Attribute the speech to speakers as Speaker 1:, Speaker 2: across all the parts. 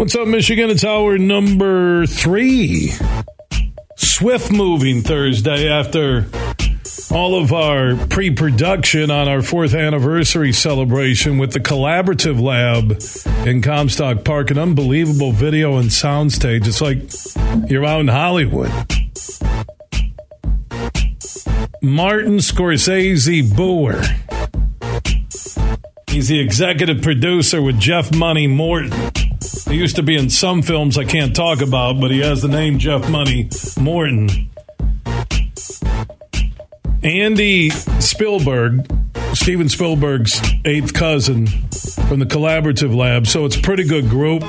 Speaker 1: What's up, Michigan? It's hour number three. Swift moving Thursday after all of our pre production on our fourth anniversary celebration with the Collaborative Lab in Comstock Park. An unbelievable video and sound stage. It's like you're out in Hollywood. Martin Scorsese Boer. He's the executive producer with Jeff Money Morton. He used to be in some films I can't talk about, but he has the name Jeff Money Morton. Andy Spielberg, Steven Spielberg's eighth cousin from the Collaborative Lab, so it's a pretty good group.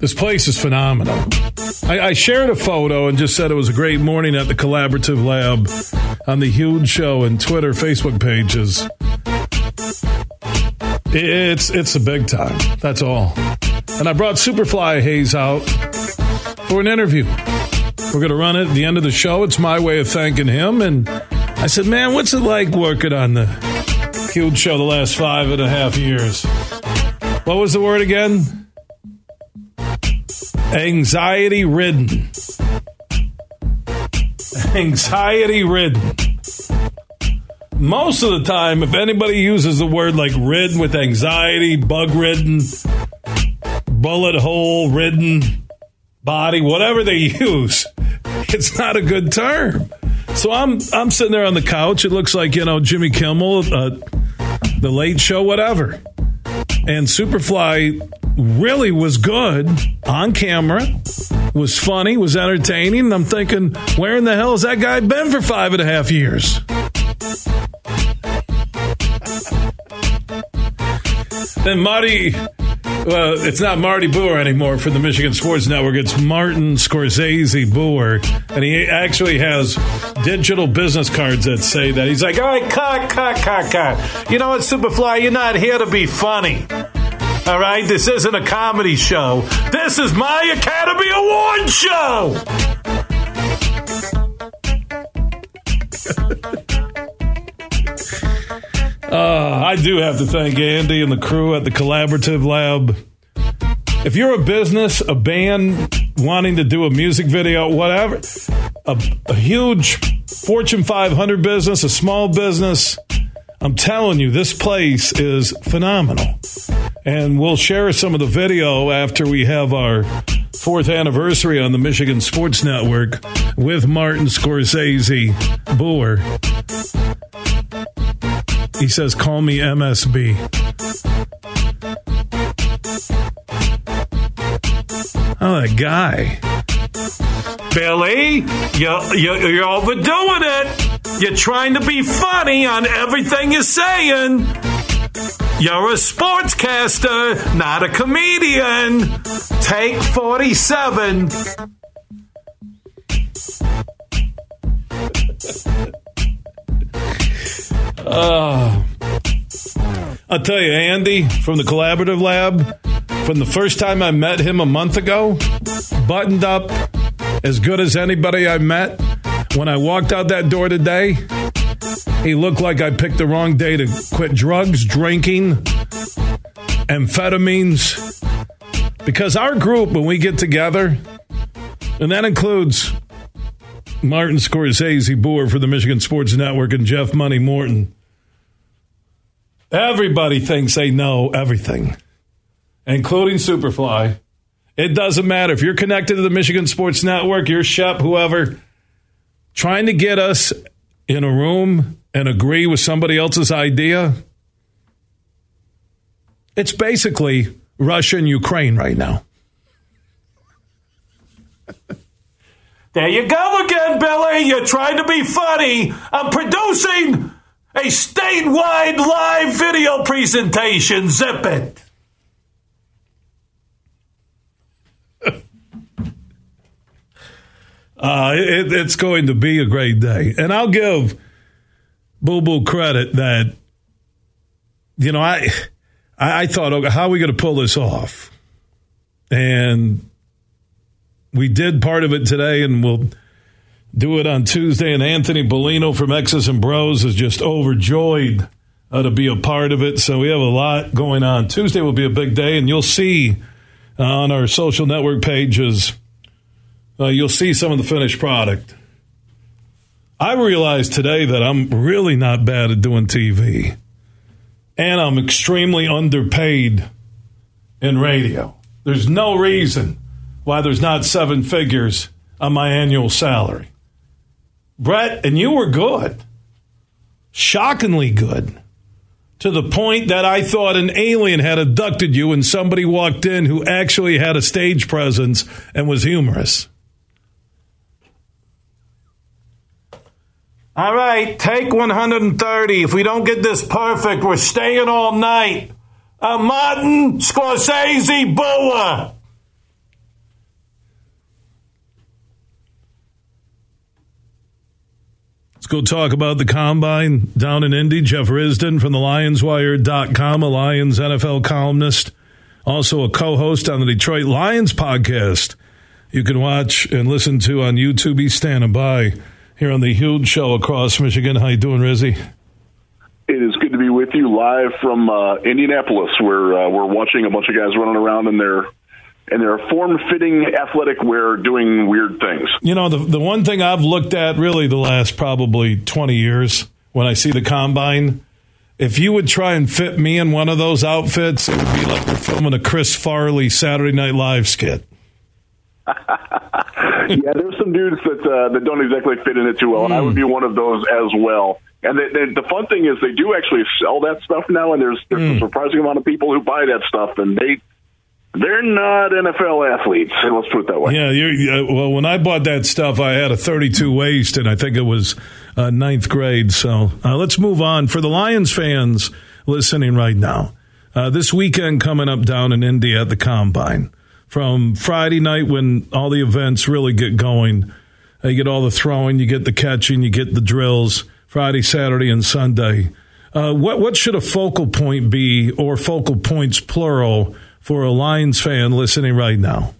Speaker 1: This place is phenomenal. I, I, shared a photo and just said it was a great morning at the Collaborative Lab on the Huge Show and Twitter, Facebook pages. It's it's a big time. That's all. And I brought Superfly Hayes out for an interview. We're going to run it at the end of the show. It's my way of thanking him. And I said, man, what's it like working on the Huge Show the last five and a half years? What was the word again? Anxiety ridden. Anxiety ridden most of the time, if anybody uses the word like ridden with anxiety, bug ridden, bullet hole ridden, body, whatever they use, it's not a good term. So I'm I'm sitting there on the couch. It looks like you know Jimmy Kimmel, uh, the Late Show, whatever. And Superfly really was good on camera, was funny, was entertaining. I'm thinking, where in the hell has that guy been for five and a half years? Then Marty, well, it's not Marty Boer anymore for the Michigan Sports Network. It's Martin Scorsese Boer. And he actually has digital business cards that say that. He's like, all right, cut, cut, cut, cut. You know what, Superfly? You're not here to be funny. All right, this isn't a comedy show. This is my Academy Award show. Uh, I do have to thank Andy and the crew at the Collaborative Lab. If you're a business, a band wanting to do a music video, whatever, a, a huge Fortune 500 business, a small business, I'm telling you, this place is phenomenal. And we'll share some of the video after we have our fourth anniversary on the Michigan Sports Network with Martin Scorsese Boer. He says, call me MSB. Oh, that guy. Billy, you're, you're, you're overdoing it. You're trying to be funny on everything you're saying. You're a sportscaster, not a comedian. Take 47. Uh, I'll tell you, Andy from the Collaborative Lab, from the first time I met him a month ago, buttoned up, as good as anybody I met. When I walked out that door today, he looked like I picked the wrong day to quit drugs, drinking, amphetamines. Because our group, when we get together, and that includes Martin Scorsese Boer for the Michigan Sports Network and Jeff Money Morton. Everybody thinks they know everything, including Superfly. It doesn't matter. If you're connected to the Michigan Sports Network, you're Shep, whoever, trying to get us in a room and agree with somebody else's idea, it's basically Russia and Ukraine right now. There you go again, Billy. You're trying to be funny. I'm producing a statewide live video presentation. Zip it. Uh, it, it's going to be a great day. And I'll give Boo Boo credit that, you know, I, I, thought, okay, how are we going to pull this off? And we did part of it today, and we'll do it on Tuesday. And Anthony Bellino from X's and Bros is just overjoyed uh, to be a part of it. So we have a lot going on. Tuesday will be a big day, and you'll see on our social network pages uh, you'll see some of the finished product. I realized today that I'm really not bad at doing TV, and I'm extremely underpaid in radio. There's no reason why there's not seven figures on my annual salary. Brett, and you were good, shockingly good, to the point that I thought an alien had abducted you and somebody walked in who actually had a stage presence and was humorous. All right, take 130. If we don't get this perfect, we're staying all night. A Martin Scorsese Boer. Go talk about the combine down in Indy. Jeff Risdon from the LionsWire.com, a Lions NFL columnist, also a co host on the Detroit Lions podcast. You can watch and listen to on YouTube. He's standing by here on the huge show across Michigan. How you doing, Rizzy?
Speaker 2: It is good to be with you live from uh, Indianapolis, where uh, we're watching a bunch of guys running around in their in their form-fitting athletic wear, doing weird things.
Speaker 1: You know, the the one thing I've looked at really the last probably twenty years when I see the combine. If you would try and fit me in one of those outfits, it would be like we're filming a Chris Farley Saturday Night Live skit.
Speaker 2: yeah, there's some dudes that uh, that don't exactly fit in it too well, and I would be one of those as well. And the, the, the fun thing is, they do actually sell that stuff now, and there's there's mm. a surprising amount of people who buy that stuff, and they they're not NFL athletes. Let's put it that way.
Speaker 1: Yeah, you're, well, when I bought that stuff, I had a 32 waist, and I think it was uh, ninth grade. So uh, let's move on. For the Lions fans listening right now, uh, this weekend coming up down in Indy at the Combine from Friday night when all the events really get going. Uh, you get all the throwing, you get the catching, you get the drills. Friday, Saturday, and Sunday. Uh, what what should a focal point be, or focal points plural, for a Lions fan listening right now?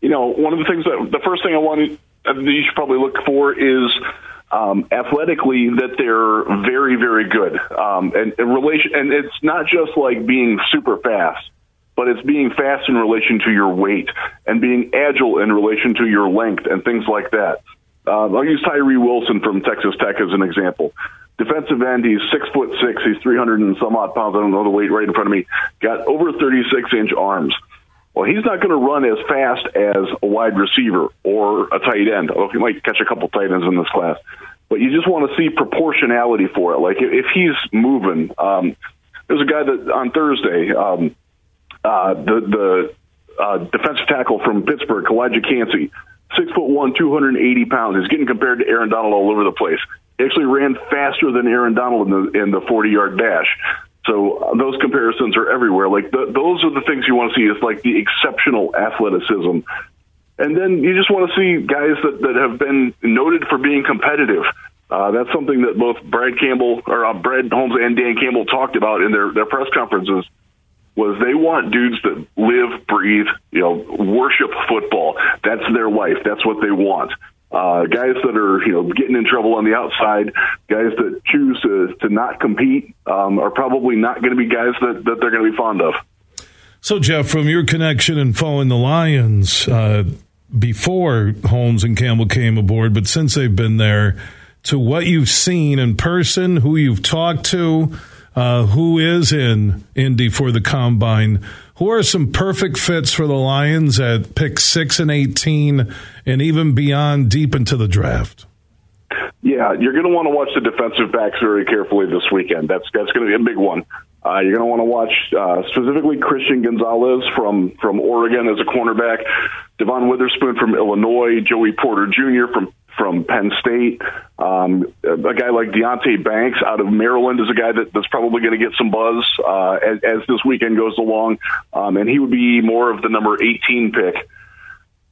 Speaker 2: You know, one of the things that the first thing I want uh, that you should probably look for is um, athletically that they're very, very good. Um, and, and relation, and it's not just like being super fast but it's being fast in relation to your weight and being agile in relation to your length and things like that. Uh, I'll use Tyree Wilson from Texas Tech as an example. Defensive end, he's six foot six, he's 300 and some odd pounds. I don't know the weight right in front of me. Got over 36 inch arms. Well, he's not going to run as fast as a wide receiver or a tight end. Although he might catch a couple tight ends in this class, but you just want to see proportionality for it. Like if he's moving, um, there's a guy that on Thursday, um, uh, the the uh, defensive tackle from Pittsburgh, Calijah Kancey six foot one, 280 pounds. He's getting compared to Aaron Donald all over the place. He actually ran faster than Aaron Donald in the in the 40 yard dash. So uh, those comparisons are everywhere. Like the, those are the things you want to see. Is like the exceptional athleticism, and then you just want to see guys that that have been noted for being competitive. Uh, that's something that both Brad Campbell or uh, Brad Holmes and Dan Campbell talked about in their their press conferences was they want dudes that live, breathe, you know, worship football. That's their life. That's what they want. Uh, guys that are, you know, getting in trouble on the outside, guys that choose to, to not compete, um, are probably not going to be guys that, that they're going to be fond of.
Speaker 1: So, Jeff, from your connection and following the Lions uh, before Holmes and Campbell came aboard, but since they've been there, to what you've seen in person, who you've talked to, uh, who is in Indy for the combine. Who are some perfect fits for the Lions at pick six and 18 and even beyond deep into the draft?
Speaker 2: Yeah, you're going to want to watch the defensive backs very carefully this weekend. That's that's going to be a big one. Uh, you're going to want to watch uh, specifically Christian Gonzalez from from Oregon as a cornerback, Devon Witherspoon from Illinois, Joey Porter Jr. from from Penn State. Um, a guy like Deonte Banks out of Maryland is a guy that, that's probably going to get some buzz uh, as, as this weekend goes along, um, and he would be more of the number 18 pick.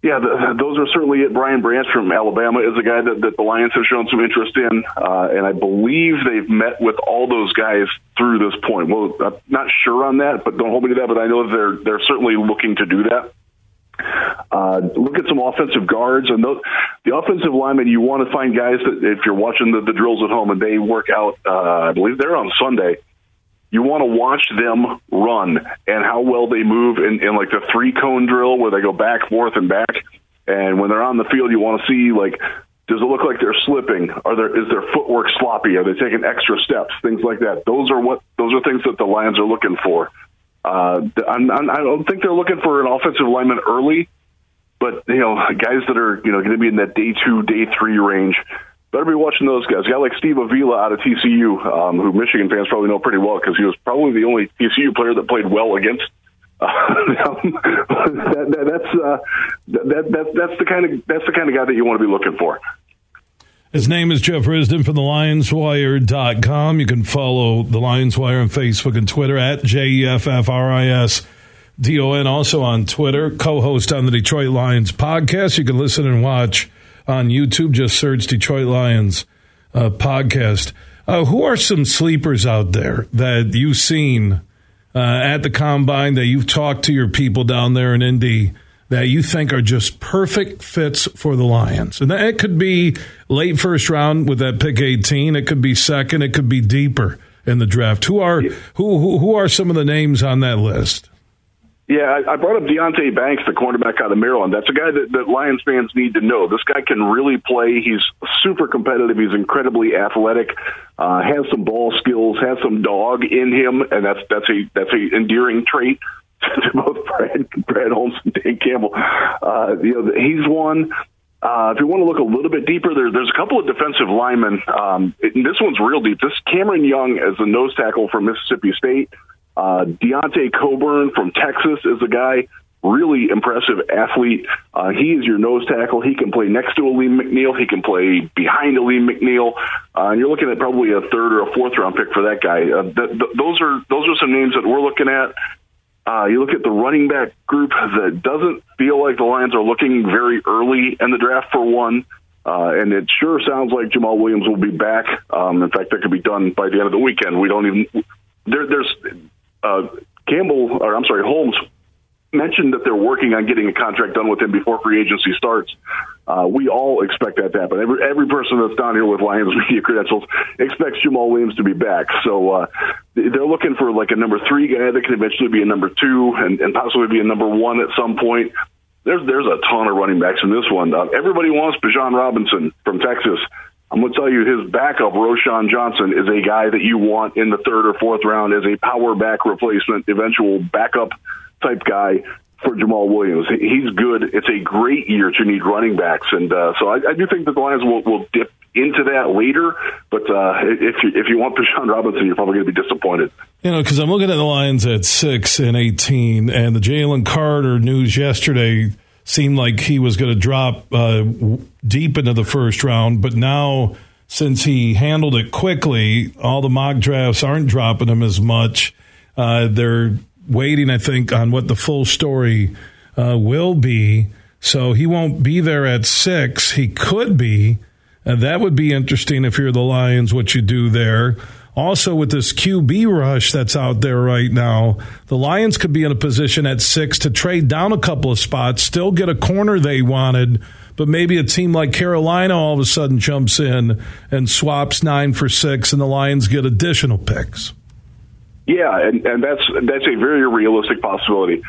Speaker 2: Yeah, the, those are certainly it. Brian Branch from Alabama is a guy that, that the Lions have shown some interest in, uh, and I believe they've met with all those guys through this point. Well, I'm not sure on that, but don't hold me to that. But I know they're they're certainly looking to do that. Uh, look at some offensive guards and those, the offensive linemen. You want to find guys that if you're watching the, the drills at home and they work out. Uh, I believe they're on Sunday you want to watch them run and how well they move in, in like the three cone drill where they go back, forth, and back. And when they're on the field, you want to see like, does it look like they're slipping? Are there is their footwork sloppy? Are they taking extra steps? Things like that. Those are what those are things that the Lions are looking for. Uh, I'm, I don't think they're looking for an offensive lineman early, but you know, guys that are you know going to be in that day two, day three range better be watching those guys. A guy like Steve Avila out of TCU, um, who Michigan fans probably know pretty well because he was probably the only TCU player that played well against. Uh, that, that, that's uh, that, that, that's the kind of that's the kind of guy that you want to be looking for.
Speaker 1: His name is Jeff Risdon from the LionsWire.com. You can follow the Lions Wire on Facebook and Twitter at J-E-F-F-R-I-S. D-O-N also on Twitter, co-host on the Detroit Lions podcast. You can listen and watch on YouTube. Just search Detroit Lions uh, podcast. Uh, who are some sleepers out there that you've seen uh, at the combine that you've talked to your people down there in Indy that you think are just perfect fits for the Lions? And it could be late first round with that pick 18. It could be second. It could be deeper in the draft. Who are who who, who are some of the names on that list?
Speaker 2: Yeah, I, brought up Deonte Banks, the cornerback out of Maryland. That's a guy that, that Lions fans need to know. This guy can really play. He's super competitive. He's incredibly athletic. Uh, has some ball skills. Has some dog in him, and that's that's a that's a endearing trait to both Brad Brad Holmes and Dan Campbell. Uh, you know, he's one. Uh, if you want to look a little bit deeper, there, there's a couple of defensive linemen. Um, this one's real deep. This Cameron Young as the nose tackle from Mississippi State. Uh, Deontay Coburn from Texas is a guy, really impressive athlete. Uh, he is your nose tackle. He can play next to Alim McNeil. He can play behind Alim McNeil. Uh, and you're looking at probably a third or a fourth round pick for that guy. Uh, th- th- those are those are some names that we're looking at. Uh, you look at the running back group that doesn't feel like the Lions are looking very early in the draft for one. Uh, and it sure sounds like Jamaal Williams will be back. Um, in fact, that could be done by the end of the weekend. We don't even there, there's uh, Campbell, or I'm sorry, Holmes mentioned that they're working on getting a contract done with him before free agency starts. Uh, we all expect that to happen. Every every person that's down here with Lions media credentials expects Jamaal Williams to be back. So uh, they're looking for like a number three guy that can eventually be a number two and, and possibly be a number one at some point. There's there's a ton of running backs in this one. Uh, everybody wants Bijan Robinson from Texas. I'm going to tell you his backup, Roschon Johnson, is a guy that you want in the third or fourth round as a power back replacement, eventual backup type guy for Jamaal Williams. He's good. It's a great year to need running backs, and uh, so I, I do think that the Lions will, will dip into that later. But uh, if you if you want Bijan Robinson, you're probably going to be disappointed.
Speaker 1: You know, because I'm looking at the Lions at six and eighteen, and the Jalen Carter news yesterday seemed like he was going to drop uh, deep into the first round, but now since he handled it quickly, all the mock drafts aren't dropping him as much. Uh, they're waiting, I think, on what the full story uh, will be. So he won't be there at six. He could be. And that would be interesting if you're the Lions, what you do there. Also, with this QB rush that's out there right now, the Lions could be in a position at six to trade down a couple of spots, still get a corner they wanted, but maybe a team like Carolina all of a sudden jumps in and swaps nine for six, and the Lions get additional picks.
Speaker 2: Yeah, and, and that's that's a very realistic possibility.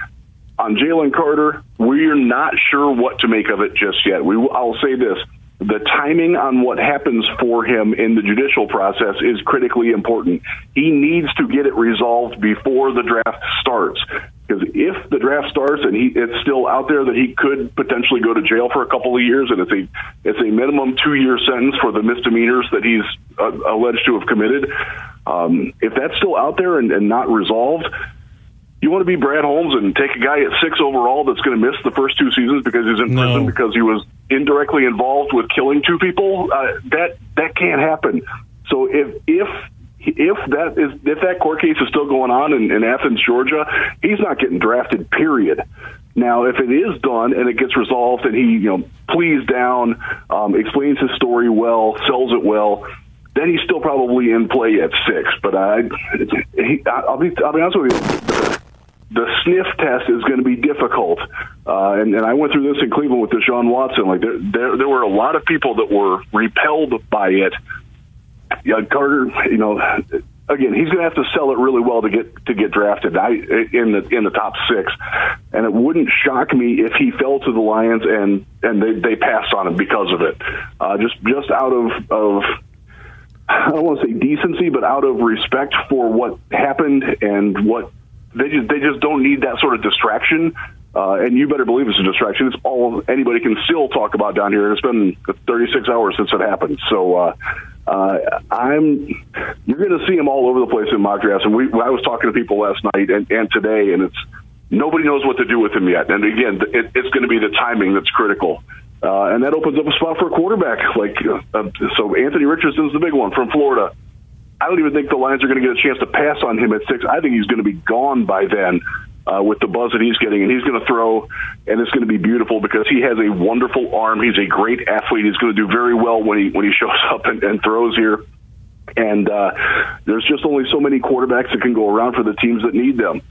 Speaker 2: On Jalen Carter, we're not sure what to make of it just yet. We, I'll say this: the timing on what happens for him in the judicial process is critically important. He needs to get it resolved before the draft starts. Because if the draft starts and he it's still out there that he could potentially go to jail for a couple of years, and it's a it's a minimum two year sentence for the misdemeanors that he's uh, alleged to have committed. Um, if that's still out there and, and not resolved, you want to be Brad Holmes and take a guy at six overall that's going to miss the first two seasons because he's in
Speaker 1: No.
Speaker 2: prison because he was indirectly involved with killing two people. Uh, that that can't happen. So if if if that is if that court case is still going on in, in Athens, Georgia, he's not getting drafted. Period. Now, if it is done and it gets resolved, and he you know pleads down, um, explains his story well, sells it well, then he's still probably in play at six. But I, he, I'll be I'll be honest with you the sniff test is going to be difficult. Uh, and, and I went through this in Cleveland with Deshaun Watson. Like there, there, there were a lot of people that were repelled by it. Yeah, Carter, you know, again, he's going to have to sell it really well to get to get drafted. I in the in the top six, and it wouldn't shock me if he fell to the Lions and and they they passed on him because of it. Uh, just just out of of I don't want to say decency, but out of respect for what happened and what they just they just don't need that sort of distraction. Uh, and you better believe it's a distraction. It's all anybody can still talk about down here. It's been 36 hours since it happened, so uh, uh, I'm you're going to see them all over the place in mock drafts. And we I was talking to people last night and, and today, and it's nobody knows what to do with him yet. And again, it, it's going to be the timing that's critical. Uh, and that opens up a spot for a quarterback. Like uh, so, Anthony Richardson's the big one from Florida. I don't even think the Lions are going to get a chance to pass on him at six. I think he's going to be gone by then uh, with the buzz that he's getting, and he's going to throw, and it's going to be beautiful because he has a wonderful arm. He's a great athlete. He's going to do very well when he when he shows up and, and throws here. And uh, there's just only so many quarterbacks that can go around for the teams that need them.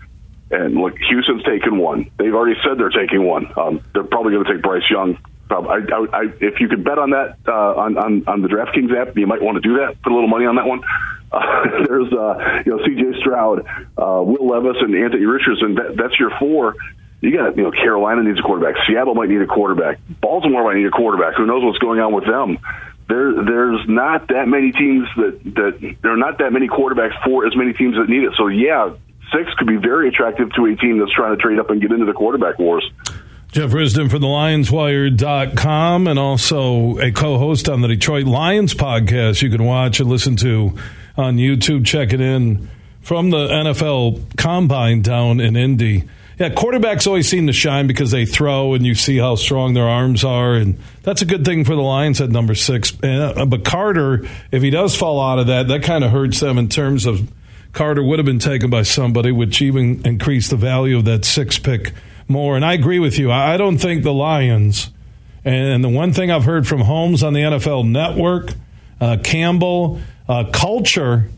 Speaker 2: And look, Houston's taken one. They've already said they're taking one. Um, they're probably going to take Bryce Young. I, I, I, if you could bet on that uh, on, on on the DraftKings app, you might want to do that. Put a little money on that one. Uh, there's uh, you know C.J. Stroud, uh, Will Levis, and Anthony Richardson. That, that's your four. You got you know Carolina needs a quarterback. Seattle might need a quarterback. Baltimore might need a quarterback. Who knows what's going on with them? There, there's not that many teams that that there are not that many quarterbacks for as many teams that need it. So yeah, six could be very attractive to a team that's trying to trade up and get into the quarterback wars.
Speaker 1: Jeff Risdon from the LionsWire.com and also a co host on the Detroit Lions podcast you can watch and listen to on YouTube. Check it in from the NFL Combine down in Indy. Yeah, quarterbacks always seem to shine because they throw and you see how strong their arms are. And that's a good thing for the Lions at number six. Uh, But Carter, if he does fall out of that, that kind of hurts them in terms of Carter would have been taken by somebody, which even increased the value of that six pick more. And I agree with you. I don't think the Lions, and the one thing I've heard from Holmes on the NFL Network, uh, Campbell, uh, culture,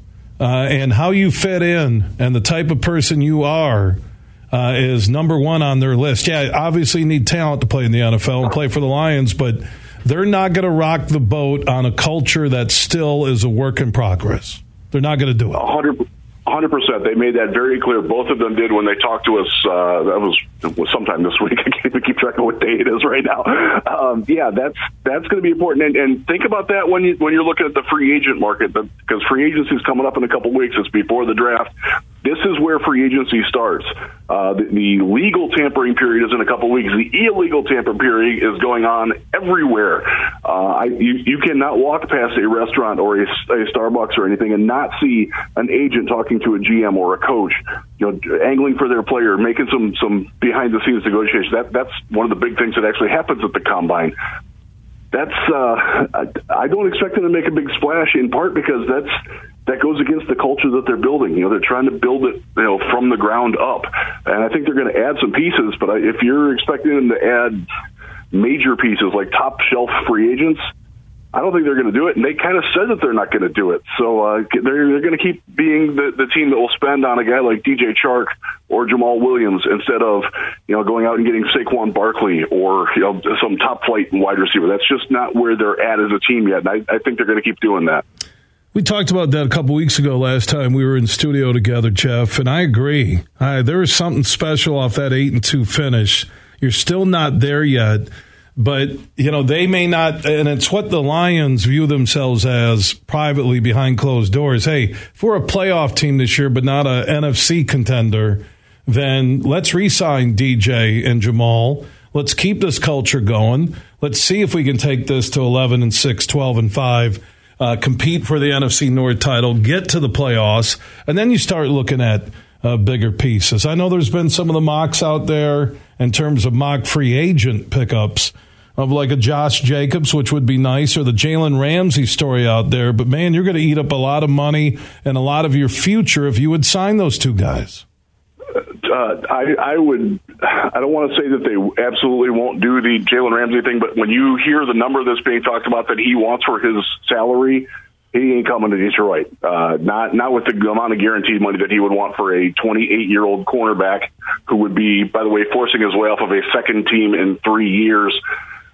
Speaker 1: uh, and how you fit in and the type of person you are. Uh, is number one on their list. Yeah, obviously you need talent to play in the NFL and play for the Lions, but they're not going to rock the boat on a culture that still is a work in progress. They're not going to do it.
Speaker 2: hundred hundred percent. They made that very clear. Both of them did when they talked to us. Uh, that was, was sometime this week. I can't even keep track of what day it is right now. Um, yeah, that's that's going to be important. And, and think about that when you when you're looking at the free agent market, because free agency is coming up in a couple weeks. It's before the draft. This is where free agency starts. Uh, the, the legal tampering period is in a couple weeks. The illegal tampering period is going on everywhere. Uh, I, you, you cannot walk past a restaurant or a, a Starbucks or anything and not see an agent talking to a GM or a coach, you know, angling for their player, making some some behind the scenes negotiations. That that's one of the big things that actually happens at the combine that's uh, I, I don't expect them to make a big splash in part because that's that goes against the culture that they're building. You know, they're trying to build it, you know, from the ground up, and I think they're going to add some pieces. But if you're expecting them to add major pieces like top shelf free agents, I don't think they're going to do it. And they kind of said that they're not going to do it. So uh, they're they're going to keep being the, the team that will spend on a guy like DJ Chark or Jamaal Williams instead of you know going out and getting Saquon Barkley or you know some top flight wide receiver. That's just not where they're at as a team yet. And I, I think they're going to keep doing that.
Speaker 1: We talked about that a couple weeks ago last time we were in studio together, Jeff, and I agree. There is something special off that 8 and 2 finish. You're still not there yet, but you know, they may not and it's what the Lions view themselves as privately behind closed doors. Hey, if we're a playoff team this year but not a NFC contender, then let's re-sign DJ and Jamaal. Let's keep this culture going. Let's see if we can take this to 11 and 6, 12 and 5 uh, compete for the NFC North title, get to the playoffs, and then you start looking at uh, bigger pieces. I know there's been some of the mocks out there in terms of mock free agent pickups of like a Josh Jacobs, which would be nice, or the Jalen Ramsey story out there. But man, you're going to eat up a lot of money and a lot of your future if you would sign those two guys.
Speaker 2: Uh, I, I would. I don't want to say that they absolutely won't do the Jalen Ramsey thing, but when you hear the number that's being talked about that he wants for his salary, he ain't coming to Detroit. Uh, not not with the amount of guaranteed money that he would want for a 28 year old cornerback who would be, by the way, forcing his way off of a second team in three years.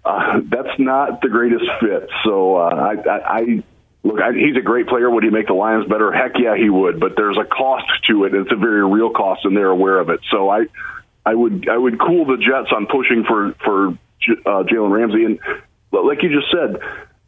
Speaker 2: Uh, that's not the greatest fit. So uh, I, I, I look. I, he's a great player. Would he make the Lions better? Heck yeah, he would. But there's a cost to it. And it's a very real cost, and they're aware of it. So I, I would I would cool the Jets on pushing for for uh, Jalen Ramsey, and like you just said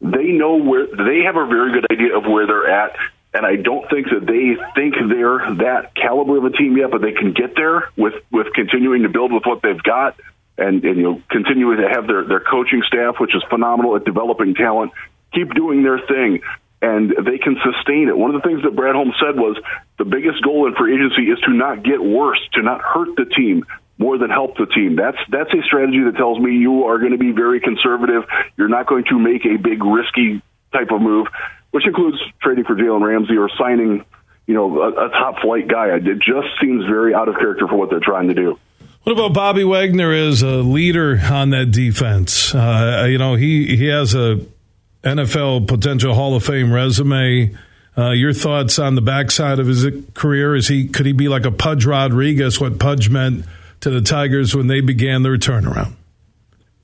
Speaker 2: they know where they have a very good idea of where they're at. And I don't think that they think they're that caliber of a team yet, but they can get there with, with continuing to build with what they've got and, and you know, continuing to have their, their coaching staff, which is phenomenal at developing talent, keep doing their thing and they can sustain it. One of the things that Brad Holmes said was the biggest goal in free agency is to not get worse, to not hurt the team, more than help the team. That's that's a strategy that tells me you are going to be very conservative. You're not going to make a big risky type of move, which includes trading for Jalen Ramsey or signing, you know, a, a top flight guy. It just seems very out of character for what they're trying to do.
Speaker 1: What about Bobby Wagner as a leader on that defense? Uh, you know, he he has a NFL potential Hall of Fame resume. Uh, your thoughts on the backside of his career? Is he could he be like a Pudge Rodriguez? What Pudge meant to the Tigers when they began their turnaround.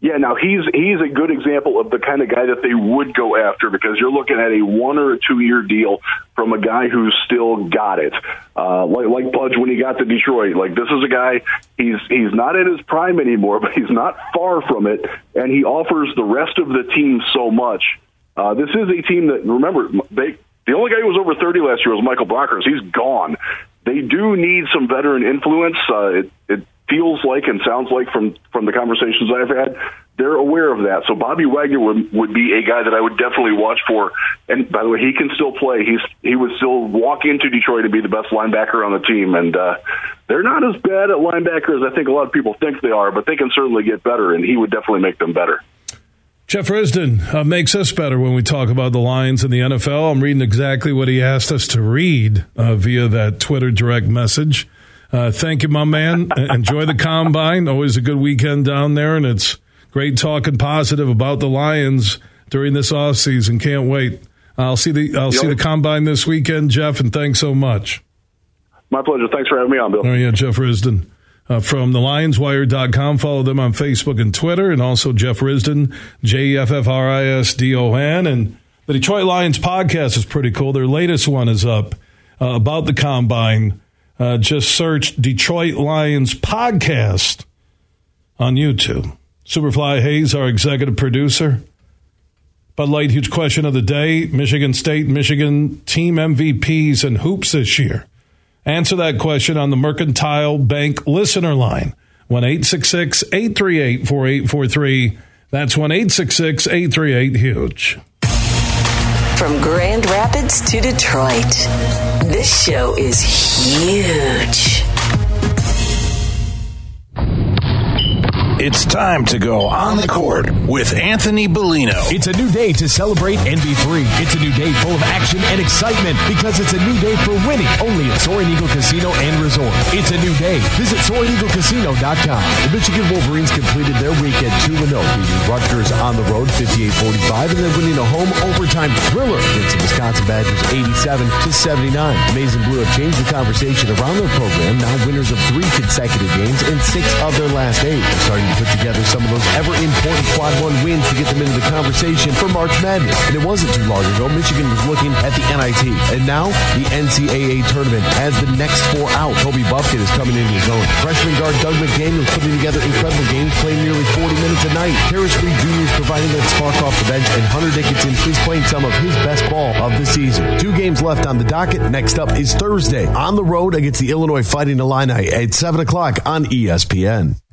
Speaker 2: Yeah, now he's he's a good example of the kind of guy that they would go after because you're looking at a one or a two year deal from a guy who's still got it, uh, like like Pudge when he got to Detroit. Like this is a guy he's he's not at his prime anymore, but he's not far from it, and he offers the rest of the team so much. Uh, this is a team that remember they the only guy who was over 30 last year was Michael Brockers. He's gone. They do need some veteran influence. Uh, it, it feels like and sounds like from from the conversations I've had, they're aware of that. So Bobby Wagner would would be a guy that I would definitely watch for. And by the way, he can still play. He's he would still walk into Detroit and be the best linebacker on the team. And uh, they're not as bad at linebacker as I think a lot of people think they are, but they can certainly get better. And he would definitely make them better.
Speaker 1: Jeff Risdon uh, makes us better when we talk about the Lions in the NFL. I'm reading exactly what he asked us to read uh, via that Twitter direct message. Uh, thank you, my man. Enjoy the combine. Always a good weekend down there, and it's great talking positive about the Lions during this off season. Can't wait. I'll see the I'll see the combine this weekend, Jeff, and thanks so much.
Speaker 2: My pleasure. Thanks for having me on, Bill.
Speaker 1: Oh yeah, Jeff Risdon. Uh, from the lionswire.com. Follow them on Facebook and Twitter, and also Jeff Risdon, J E F F R I S D O N. And the Detroit Lions podcast is pretty cool. Their latest one is up uh, about the combine uh, just search Detroit Lions podcast on YouTube. Superfly Hayes, our executive producer. Bud Light, huge question of the day. Michigan State, Michigan team MVPs and hoops this year. Answer that question on the Mercantile Bank listener line. 1 838 4843. That's 1 838 Huge.
Speaker 3: From Grand Rapids to Detroit, this show is huge.
Speaker 4: It's time to go on the court with Anthony Bellino.
Speaker 5: It's a new day to celebrate and be free. It's a new day full of action and excitement because it's a new day for winning only at Soaring Eagle Casino and Resort. It's a new day. Visit SoaringEagleCasino.com. The Michigan Wolverines completed their weekend 2 0, beating Rutgers on the road 58 45 and then winning a home overtime thriller against the Wisconsin Badgers 87 to 79. Maize and Blue have changed the conversation around their program, now winners of three consecutive games and six of their last eight. Starting put together some of those ever important quad one wins to get them into the conversation for March Madness. And it wasn't too long ago, Michigan was looking at the NIT. And now the NCAA tournament has the next four out. Kobe Bufkin is coming into his own. Freshman guard Dug McDaniel putting together incredible games, playing nearly 40 minutes a night. Harris Reed Jr. is providing that spark off the bench, and Hunter Dickinson is playing some of his best ball of the season. Two games left on the docket. Next up is Thursday on the road against the Illinois Fighting Illini at 7 o'clock on ESPN.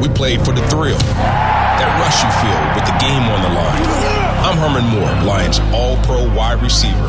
Speaker 6: We played for the thrill, that rush you feel with the game on the line. I'm Herman Moore, Lions All Pro wide receiver.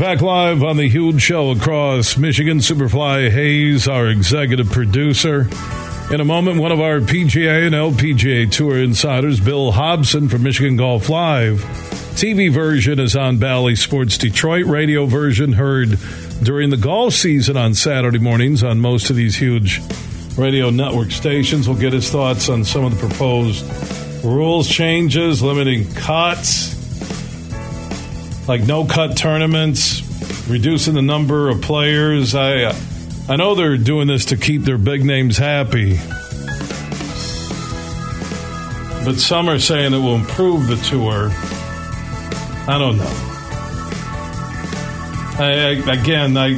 Speaker 1: Back live on the huge show across Michigan. Superfly Hayes, our executive producer. In a moment, one of our PGA and LPGA Tour insiders, Bill Hobson from Michigan Golf Live. TV version is on Bally Sports Detroit. Radio version heard during the golf season on Saturday mornings on most of these huge radio network stations. We'll get his thoughts on some of the proposed rules changes, limiting cuts like no cut tournaments, reducing the number of players. I uh, I know they're doing this to keep their big names happy. But some are saying it will improve the tour. I don't know. I, I, again, I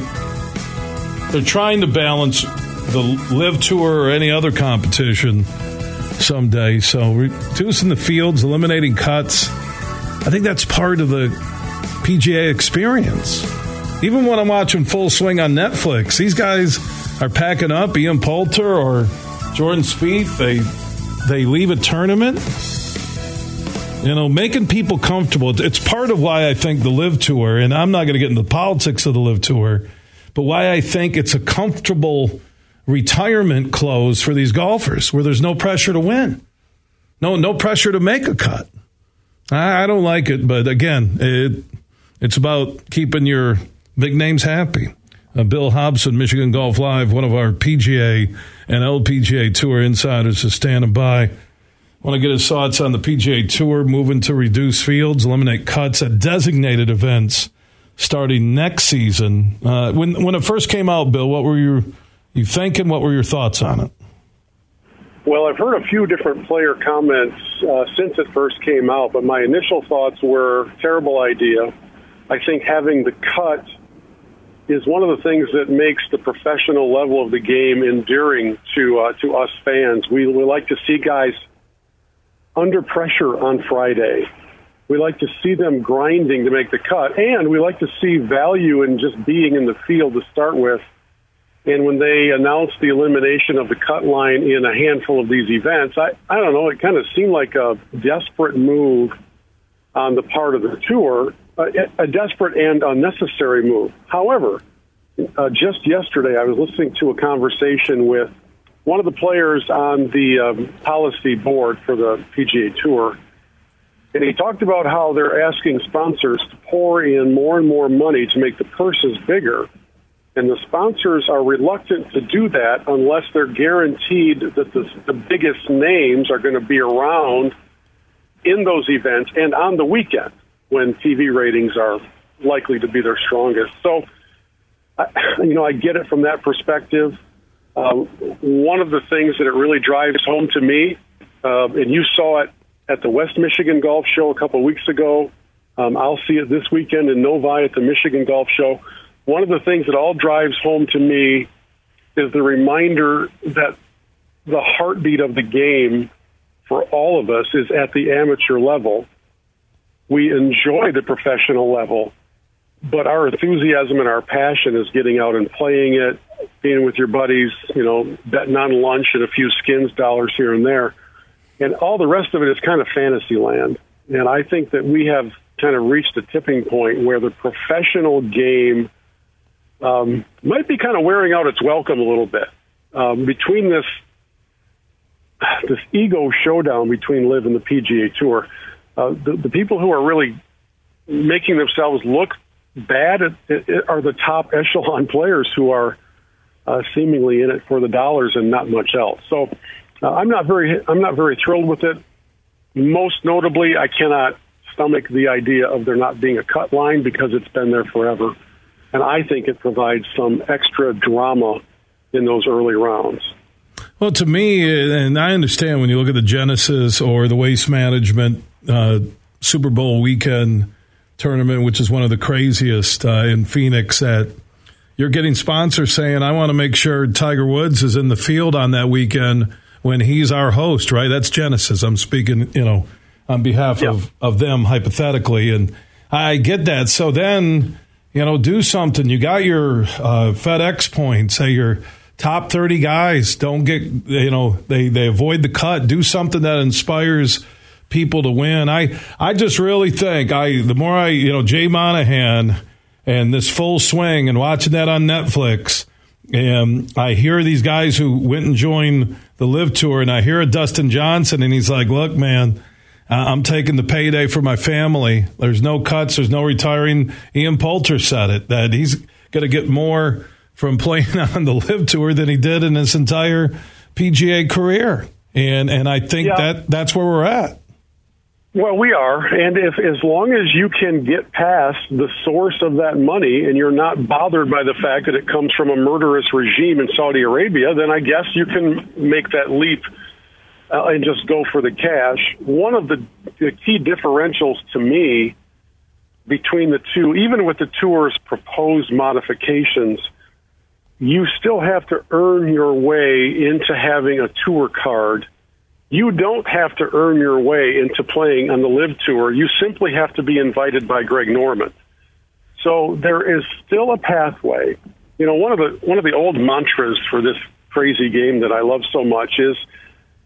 Speaker 1: they're trying to balance the LIV tour or any other competition someday. So reducing the fields, eliminating cuts. I think that's part of the PGA experience. Even when I'm watching Full Swing on Netflix, these guys are packing up. Ian Poulter or Jordan Spieth, they they leave a tournament. You know, making people comfortable. It's part of why I think the LIV Tour, and I'm not going to get into the politics of the LIV Tour, but why I think it's a comfortable retirement close for these golfers, where there's no pressure to win, no no pressure to make a cut. I, I don't like it, but again, it it's about keeping your big names happy. Uh, Bill Hobson, Michigan Golf Live, one of our PGA and LPGA Tour insiders, is standing by. Want to get his thoughts on the PGA Tour moving to reduce fields, eliminate cuts at designated events starting next season. Uh, when when it first came out, Bill, what were you you thinking? What were your thoughts on it?
Speaker 7: Well, I've heard a few different player comments uh, since it first came out, but my initial thoughts were terrible idea. I think having the cut is one of the things that makes the professional level of the game endearing to uh, to us fans. We, we like to see guys under pressure on Friday. We like to see them grinding to make the cut, and we like to see value in just being in the field to start with. And when they announced the elimination of the cut line in a handful of these events, I, I don't know, it kind of seemed like a desperate move on the part of the tour a, a desperate and unnecessary move. However, uh, just yesterday I was listening to a conversation with one of the players on the um, policy board for the PGA Tour, and he talked about how they're asking sponsors to pour in more and more money to make the purses bigger. And the sponsors are reluctant to do that unless they're guaranteed that the, the biggest names are going to be around in those events and on the weekend when TV ratings are likely to be their strongest. So, I, you know, I get it from that perspective. Um, one of the things that it really drives home to me, uh, and you saw it at the West Michigan Golf Show a couple of weeks ago. Um, I'll see it this weekend in Novi at the Michigan Golf Show. One of the things that all drives home to me is the reminder that the heartbeat of the game for all of us is at the amateur level. We enjoy the professional level, but our enthusiasm and our passion is getting out and playing it, being with your buddies, you know, betting on lunch and a few skins dollars here and there. And all the rest of it is kind of fantasy land. And I think that we have kind of reached a tipping point where the professional game um, might be kind of wearing out its welcome a little bit. Um, between this this ego showdown between LIV and the PGA Tour, uh, the, the people who are really making themselves look bad at, at, are the top echelon players who are uh, seemingly in it for the dollars and not much else. So uh, I'm not very I'm not very thrilled with it. Most notably, I cannot stomach the idea of there not being a cut line because it's been there forever, and I think it provides some extra drama in those early rounds.
Speaker 1: Well, to me, and I understand when you look at the Genesis or the Waste Management uh, Super Bowl weekend tournament, which is one of the craziest uh, in Phoenix, that you're getting sponsors saying, I want to make sure Tiger Woods is in the field on that weekend when he's our host, right? That's Genesis. I'm speaking, you know, on behalf of, of them hypothetically. And I get that. So then, you know, do something. You got your uh, FedEx points, say your top 30 guys don't get, you know, they, they avoid the cut. Do something that inspires people to win. I, I just really think I, the more I, you know, Jay Monahan and this full swing and watching that on Netflix, and I hear these guys who went and joined the LIV tour, and I hear a Dustin Johnson, and he's like, "Look, man, I'm taking the payday for my family. There's no cuts. There's no retiring." Ian Poulter said it that he's going to get more from playing on the LIV tour than he did in his entire PGA career, and and I think yeah. that that's where we're at.
Speaker 7: Well, we are, and if as long as you can get past the source of that money, and you're not bothered by the fact that it comes from a murderous regime in Saudi Arabia, then I guess you can make that leap uh, and just go for the cash. One of the, the key differentials to me between the two, even with the tour's proposed modifications, you still have to earn your way into having a tour card you don't have to earn your way into playing on the LIV tour. You simply have to be invited by Greg Norman. So there is still a pathway. You know, one of the one of the old mantras for this crazy game that I love so much is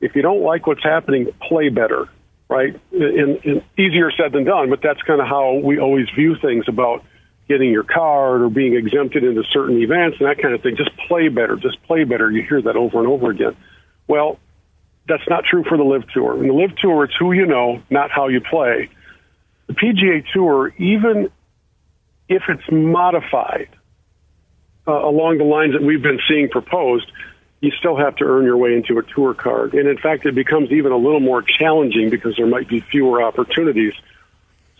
Speaker 7: if you don't like what's happening, play better, right? In, in, easier said than done, but that's kind of how we always view things about getting your card or being exempted into certain events and that kind of thing. Just play better, just play better. You hear that over and over again. Well, that's not true for the LIV Tour. In the LIV Tour, it's who you know, not how you play. The PGA Tour, even if it's modified uh, along the lines that we've been seeing proposed, you still have to earn your way into a tour card. And in fact, it becomes even a little more challenging because there might be fewer opportunities.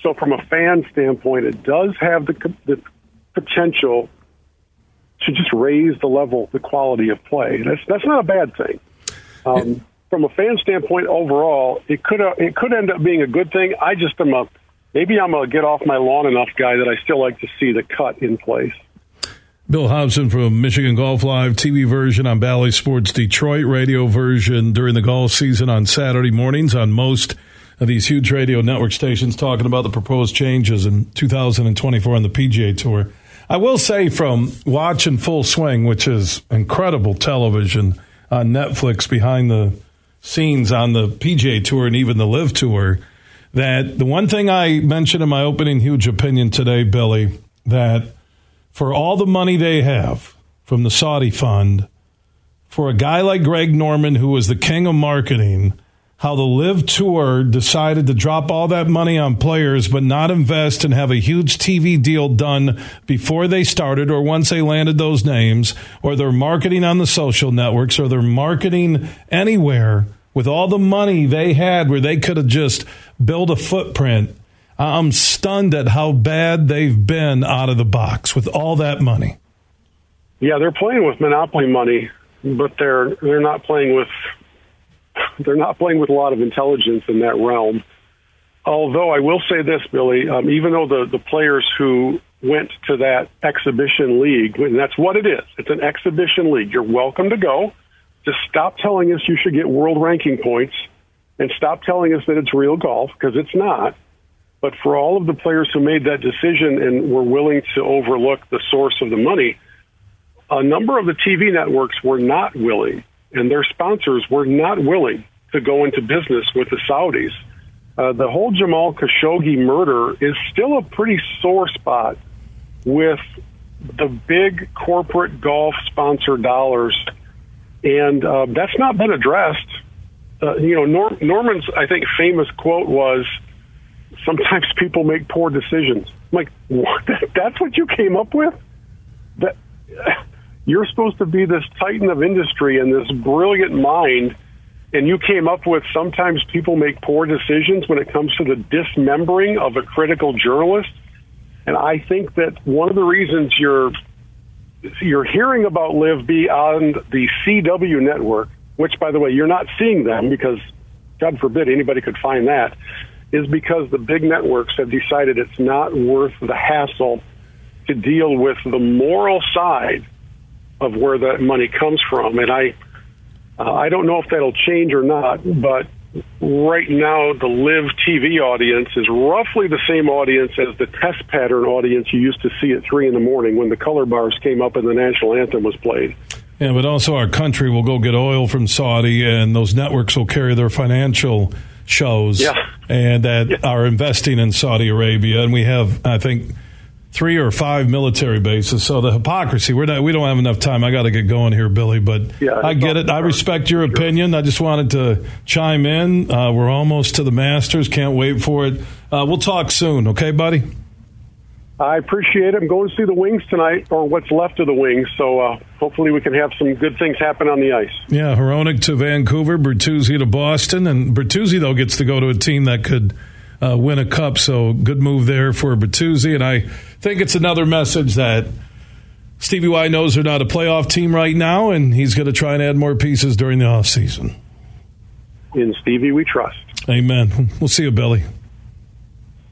Speaker 7: So, from a fan standpoint, it does have the, the potential to just raise the level, the quality of play. That's that's not a bad thing. Um, from a fan standpoint, overall, it could uh, it could end up being a good thing. I just am a maybe I'm a get off my lawn enough guy that I still like to see the cut in place.
Speaker 1: Bill Hobson from Michigan Golf Live TV version on Bally Sports Detroit radio version during the golf season on Saturday mornings on most of these huge radio network stations talking about the proposed changes in 2024 on the PGA Tour. I will say from watching Full Swing, which is incredible television on Netflix behind the scenes on the PGA Tour and even the LIV Tour that the one thing I mentioned in my opening huge opinion today, Billy, that for all the money they have from the Saudi fund, for a guy like Greg Norman, who was the king of marketing, how the LIV Tour decided to drop all that money on players but not invest and have a huge TV deal done before they started or once they landed those names, or they're marketing on the social networks, or they're marketing anywhere with all the money they had where they could have just built a footprint. I'm stunned at how bad they've been out of the box with all that money.
Speaker 7: Yeah, they're playing with monopoly money, but they're they're not playing with they're not playing with a lot of intelligence in that realm. Although I will say this, Billy, um, even though the, the players who went to that exhibition league, and that's what it is, it's an exhibition league. You're welcome to go. Just stop telling us you should get world ranking points and stop telling us that it's real golf because it's not. But for all of the players who made that decision and were willing to overlook the source of the money, a number of the TV networks were not willing and their sponsors were not willing to go into business with the Saudis. Uh, the whole Jamal Khashoggi murder is still a pretty sore spot with the big corporate golf sponsor dollars, and uh, that's not been addressed. Uh, you know, Nor- Norman's I think famous quote was, "Sometimes people make poor decisions." I'm like, what? that's what you came up with? That you're supposed to be this titan of industry and this brilliant mind, and you came up with sometimes people make poor decisions when it comes to the dismembering of a critical journalist. And I think that one of the reasons you're you're hearing about LIV be on the CW network, which by the way you're not seeing them because God forbid anybody could find that, is because the big networks have decided it's not worth the hassle to deal with the moral side of where that money comes from. And I, uh, I don't know if that'll change or not, but right now the live TV audience is roughly the same audience as the test pattern audience you used to see at three in the morning when the color bars came up and the national anthem was played.
Speaker 1: Yeah, but also our country will go get oil from Saudi, and those networks will carry their financial shows,
Speaker 7: yeah.
Speaker 1: and that yeah. are investing in Saudi Arabia. And we have, I think three or five military bases. So the hypocrisy, we're not, we don't have enough time. I got to get going here, Billy, but
Speaker 7: yeah,
Speaker 1: I get it. I respect your opinion. I just wanted to chime in. Uh, we're almost to the Masters. Can't wait for it. Uh, we'll talk soon. Okay, buddy?
Speaker 7: I appreciate it. I'm going to see the Wings tonight, or what's left of the Wings. So uh, hopefully we can have some good things happen on the ice.
Speaker 1: Yeah, Hronek to Vancouver, Bertuzzi to Boston, and Bertuzzi though gets to go to a team that could uh, win a cup. So good move there for Bertuzzi. And I think it's another message that Stevie Y knows they're not a playoff team right now, and he's going to try and add more pieces during the offseason.
Speaker 7: In Stevie, we trust.
Speaker 1: Amen. We'll see you, Billy.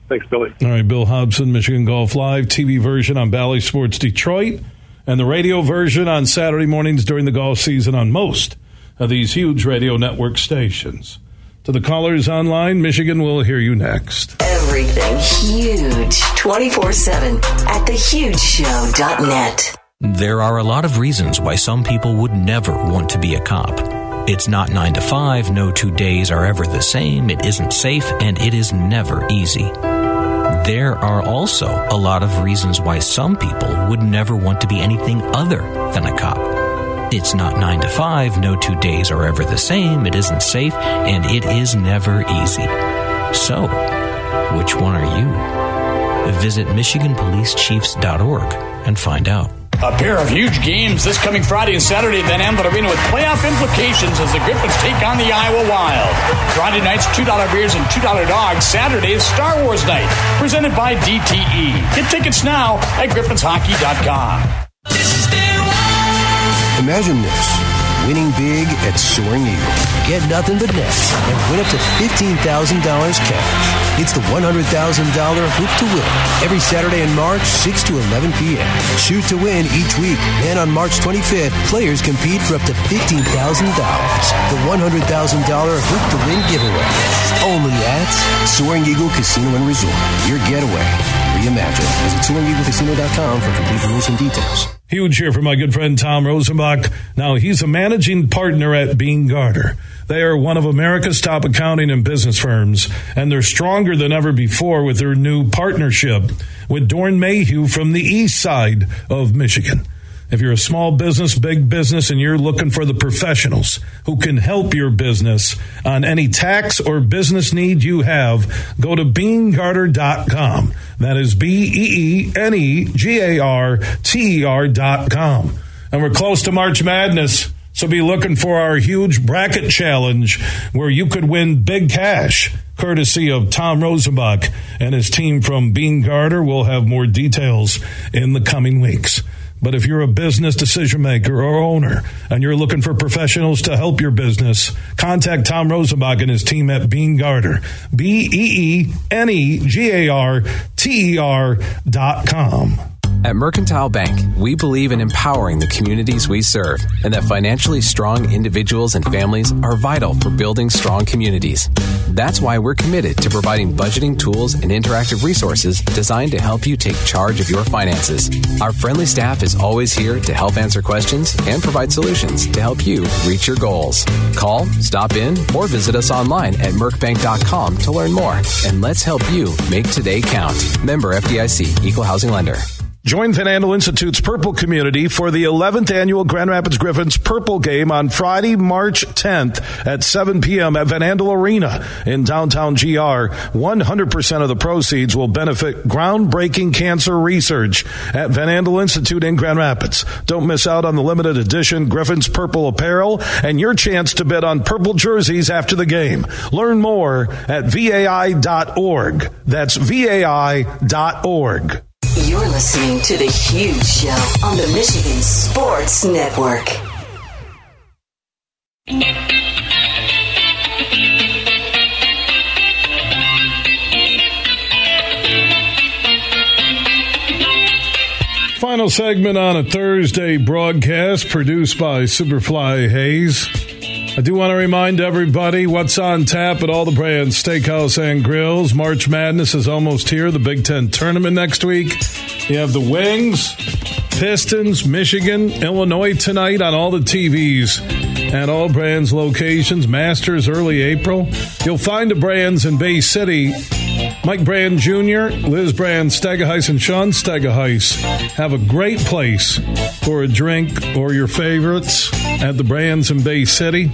Speaker 7: Thanks, Billy.
Speaker 1: All right, Bill Hobson, Michigan Golf Live, TV version on Bally Sports Detroit, and the radio version on Saturday mornings during the golf season on most of these huge radio network stations. To the callers online, Michigan will hear you next.
Speaker 3: Everything huge 24 7 at thehugeshow.net.
Speaker 8: There are a lot of reasons why some people would never want to be a cop. It's not 9 to 5, no two days are ever the same, it isn't safe, and it is never easy. There are also a lot of reasons why some people would never want to be anything other than a cop. It's not 9 to 5, no two days are ever the same, it isn't safe, and it is never easy. So, which one are you? Visit MichiganPoliceChiefs.org and find out.
Speaker 9: A pair of huge games this coming Friday and Saturday at Van Andel Arena with playoff implications as the Griffins take on the Iowa Wild. Friday night's $2 beers and $2 dogs. Saturday is Star Wars night, presented by DTE. Get tickets now at griffinshockey.com.
Speaker 10: Imagine this winning big at Soaring Eagle.
Speaker 11: Get nothing but net and win up to $15,000 cash. It's the $100,000 Hoop to Win every Saturday in March, 6 to 11 p.m. Shoot to win each week. And on March 25th, players compete for up to $15,000. The $100,000 Hoop to Win giveaway. Only at Soaring Eagle Casino and Resort. Your getaway. Reimagine. Visit SoaringEagleCasino.com for complete rules and details.
Speaker 1: Huge here for my good friend Tom Rosenbach. Now, he's a managing partner at Beene Garter. They are one of America's top accounting and business firms, and they're stronger than ever before with their new partnership with Doeren Mayhew from the east side of Michigan. If you're a small business, big business, and you're looking for the professionals who can help your business on any tax or business need you have, go to beenegarter.com. That is B E E N E G A R T E R.com. And we're close to March Madness. So be looking for our huge bracket challenge where you could win big cash, courtesy of Tom Rosenbach and his team from Beene Garter. We'll have more details in the coming weeks. But if you're a business decision maker or owner and you're looking for professionals to help your business, contact Tom Rosenbach and his team at Beene Garter. B E E N E G A R T E R dot com.
Speaker 12: At Mercantile Bank, we believe in empowering the communities we serve and that financially strong individuals and families are vital for building strong communities. That's why we're committed to providing budgeting tools and interactive resources designed to help you take charge of your finances. Our friendly staff is always here to help answer questions and provide solutions to help you reach your goals. Call, stop in, or visit us online at mercbank.com to learn more. And let's help you make today count. Member FDIC, Equal Housing Lender.
Speaker 1: Join Van Andel Institute's Purple Community for the 11th annual Grand Rapids Griffins Purple Game on Friday, March 10th at 7 p.m. at Van Andel Arena in downtown GR. 100% of the proceeds will benefit groundbreaking cancer research at Van Andel Institute in Grand Rapids. Don't miss out on the limited edition Griffins Purple apparel and your chance to bid on purple jerseys after the game. Learn more at vai.org. That's vai.org.
Speaker 3: You're listening to The Huge Show on the Michigan Sports Network.
Speaker 1: Final segment on a Thursday broadcast produced by Superfly Hayes. I do want to remind everybody what's on tap at all the Brann's steakhouse and grills. March Madness is almost here. The Big Ten tournament next week. You have the Wings, Pistons, Michigan, Illinois tonight on all the TVs at all Brann's locations. Masters early April. You'll find the Brann's in Bay City. Mike Brann Jr., Liz Brann, Stegehuis, and Sean Stegehuis have a great place for a drink or your favorites at the Brann's in Bay City.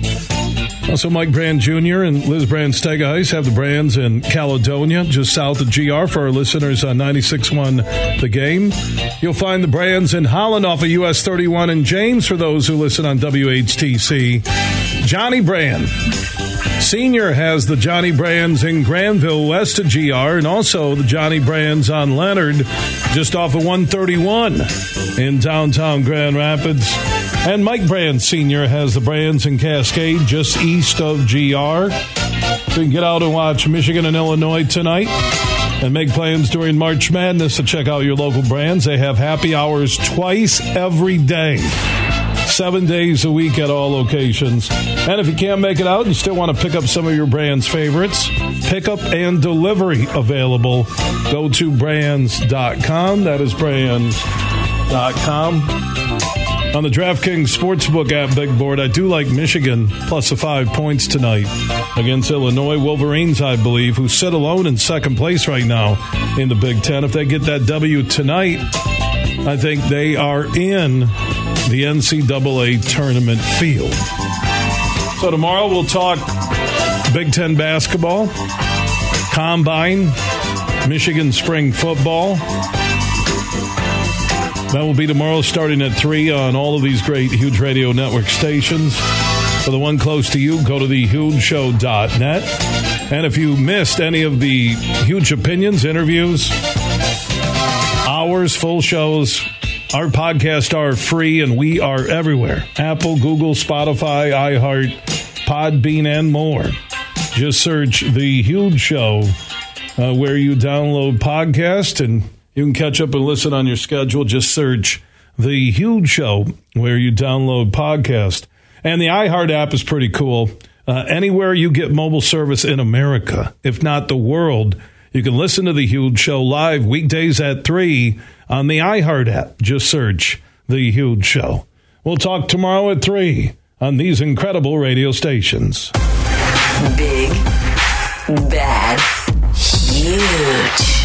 Speaker 1: Also, Mike Brann Jr. and Liz Brann Stegehuis have the Brann's in Caledonia, just south of GR for our listeners on 96.1 The Game. You'll find the Brann's in Holland off of US 31 and James for those who listen on WHTC. Johnny Brann. Senior has the Johnny Brann's in Granville, west of GR, and also the Johnny Brann's on Leonard, just off of 131 in downtown Grand Rapids. And Mike Brann Sr. has the Brann's in Cascade, just east of GR. You can get out and watch Michigan and Illinois tonight and make plans during March Madness to check out your local Brann's. They have happy hours twice every day seven days a week at all locations. And if you can't make it out and still want to pick up some of your Brann's favorites, pickup and delivery available. Go to branns.com. That is branns.com. On the DraftKings Sportsbook app, Big Board, I do like Michigan plus the five points tonight against Illinois Wolverines, I believe, who sit alone in second place right now in the Big Ten. If they get that W tonight, I think they are in the NCAA tournament field. So tomorrow we'll talk Big Ten basketball, combine, Michigan spring football. That will be tomorrow starting at 3 on all of these great Huge Radio Network stations. For the one close to you, go to thehugeshow.net. And if you missed any of the huge opinions, interviews, hours, full shows, our podcasts are free and we are everywhere Apple, Google, Spotify, iHeart, Podbean, and more. Just search The Huge Show uh, where you download podcasts and you can catch up and listen on your schedule. Just search The Huge Show where you download podcast. And the iHeart app is pretty cool. Uh, anywhere you get mobile service in America, if not the world, you can listen to The Huge Show live weekdays at 3 on the iHeart app. Just search The Huge Show. We'll talk tomorrow at 3 on these incredible radio stations.
Speaker 3: Big, bad, huge.